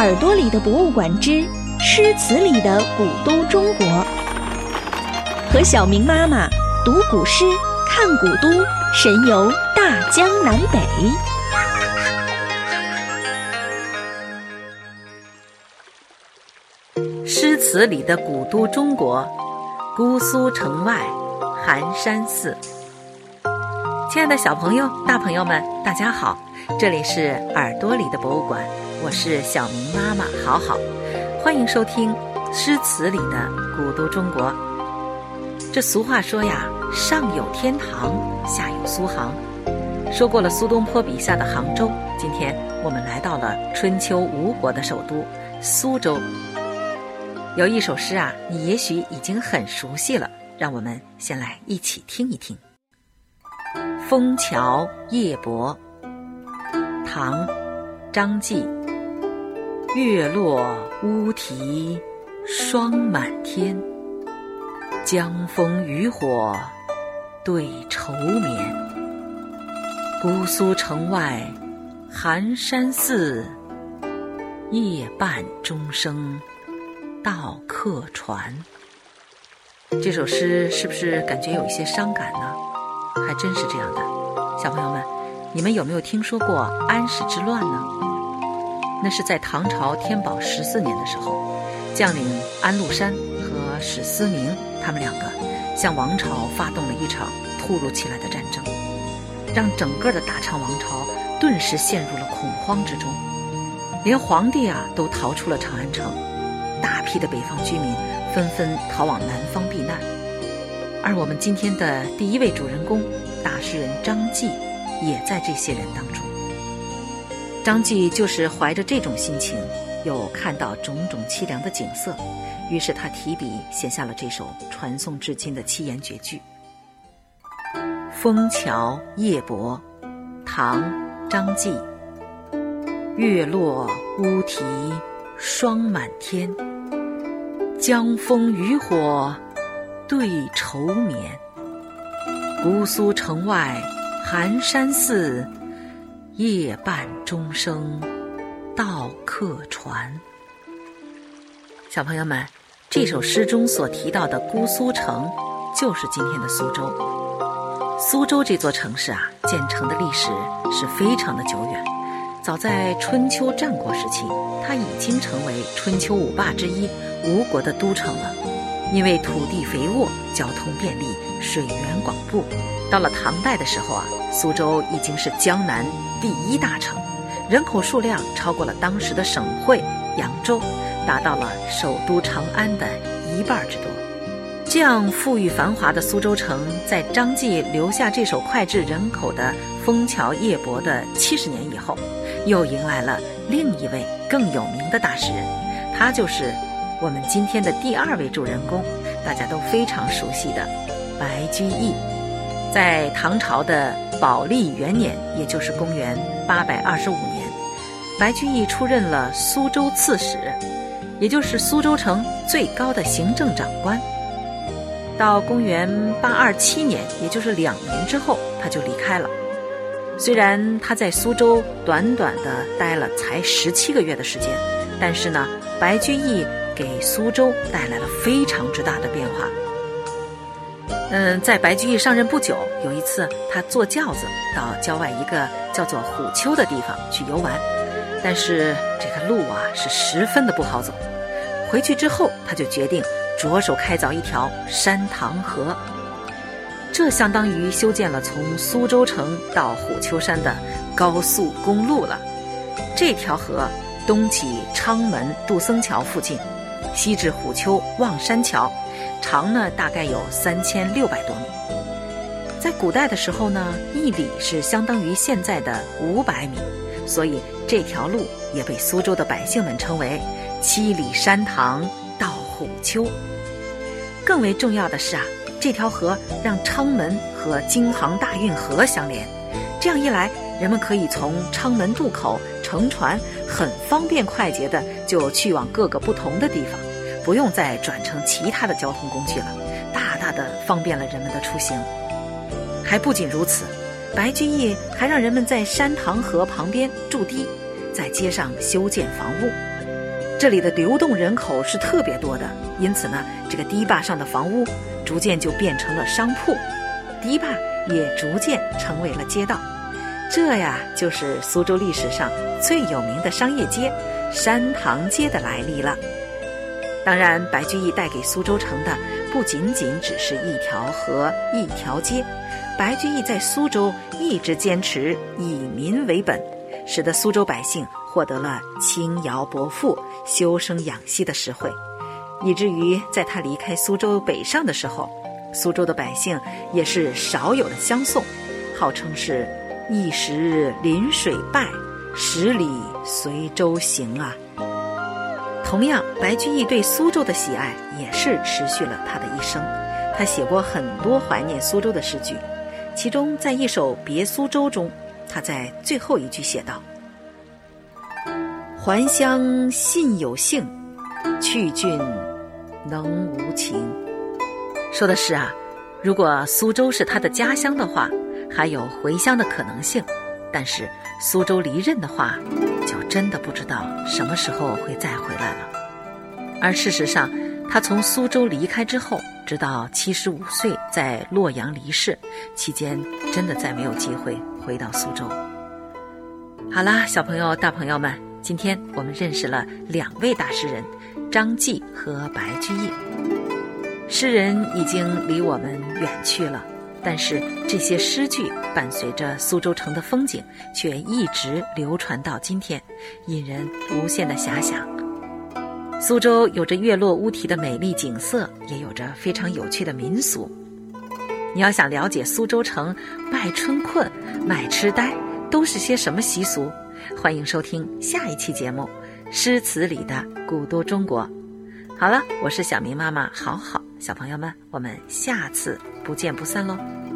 耳朵里的博物馆之诗词里的古都中国，和小明妈妈读古诗、看古都，神游大江南北。诗词里的古都中国，姑苏城外寒山寺。亲爱的小朋友、大朋友们，大家好，这里是耳朵里的博物馆，我是小明妈妈，好好，欢迎收听诗词里的古都中国。这俗话说呀，上有天堂，下有苏杭。说过了苏东坡笔下的杭州，今天我们来到了春秋吴国的首都苏州。有一首诗啊，你也许已经很熟悉了，让我们先来一起听一听。《枫桥夜泊》唐·张继。月落乌啼霜满天，江枫渔火对愁眠。姑苏城外寒山寺，夜半钟声到客船。这首诗是不是感觉有一些伤感呢？还真是这样的，小朋友们，你们有没有听说过安史之乱呢？那是在唐朝天宝十四年的时候，将领安禄山和史思明他们两个向王朝发动了一场突如其来的战争，让整个的大昌王朝顿时陷入了恐慌之中，连皇帝啊都逃出了长安城，大批的北方居民纷纷逃往南方避难。而我们今天的第一位主人公，大诗人张继，也在这些人当中。张继就是怀着这种心情，又看到种种凄凉的景色，于是他提笔写下了这首传颂至今的七言绝句《枫桥夜泊》，唐·张继。月落乌啼霜满天，江枫渔火。对愁眠，姑苏城外寒山寺，夜半钟声到客船。小朋友们，这首诗中所提到的姑苏城，就是今天的苏州。苏州这座城市啊，建成的历史是非常的久远，早在春秋战国时期，它已经成为春秋五霸之一吴国的都城了。因为土地肥沃，交通便利，水源广布，到了唐代的时候啊，苏州已经是江南第一大城，人口数量超过了当时的省会扬州，达到了首都长安的一半之多。这样富裕繁华的苏州城，在张继留下这首脍炙人口的《枫桥夜泊》的七十年以后，又迎来了另一位更有名的大诗人，他就是。我们今天的第二位主人公，大家都非常熟悉的白居易，在唐朝的宝历元年，也就是公元八百二十五年，白居易出任了苏州刺史，也就是苏州城最高的行政长官。到公元八二七年，也就是两年之后，他就离开了。虽然他在苏州短短的待了才十七个月的时间，但是呢，白居易。给苏州带来了非常之大的变化。嗯，在白居易上任不久，有一次他坐轿子到郊外一个叫做虎丘的地方去游玩，但是这个路啊是十分的不好走。回去之后，他就决定着手开凿一条山塘河，这相当于修建了从苏州城到虎丘山的高速公路了。这条河东起昌门杜僧桥附近。西至虎丘望山桥，长呢大概有三千六百多米。在古代的时候呢，一里是相当于现在的五百米，所以这条路也被苏州的百姓们称为“七里山塘到虎丘”。更为重要的是啊，这条河让昌门和京杭大运河相连，这样一来，人们可以从昌门渡口。乘船很方便快捷的就去往各个不同的地方，不用再转乘其他的交通工具了，大大的方便了人们的出行。还不仅如此，白居易还让人们在山塘河旁边筑堤，在街上修建房屋，这里的流动人口是特别多的，因此呢，这个堤坝上的房屋逐渐就变成了商铺，堤坝也逐渐成为了街道。这呀，就是苏州历史上最有名的商业街——山塘街的来历了。当然，白居易带给苏州城的不仅仅只是一条河、一条街。白居易在苏州一直坚持以民为本，使得苏州百姓获得了轻徭薄赋、修身养息的实惠，以至于在他离开苏州北上的时候，苏州的百姓也是少有的相送，号称是“一时临水拜，十里随舟行”啊。同样，白居易对苏州的喜爱也是持续了他的一生。他写过很多怀念苏州的诗句，其中在一首《别苏州》中，他在最后一句写道：“还乡信有幸，去郡能无情。”说的是啊，如果苏州是他的家乡的话，还有回乡的可能性；但是苏州离任的话，就真的不知道什么时候会再回来了。而事实上，他从苏州离开之后，直到七十五岁在洛阳离世，期间真的再没有机会回到苏州。好啦，小朋友、大朋友们，今天我们认识了两位大诗人，张继和白居易。诗人已经离我们远去了。但是这些诗句伴随着苏州城的风景，却一直流传到今天，引人无限的遐想。苏州有着月落乌啼的美丽景色，也有着非常有趣的民俗。你要想了解苏州城卖春困、卖痴呆都是些什么习俗，欢迎收听下一期节目《诗词里的古都中国》。好了，我是小明妈妈，好好小朋友们，我们下次不见不散喽。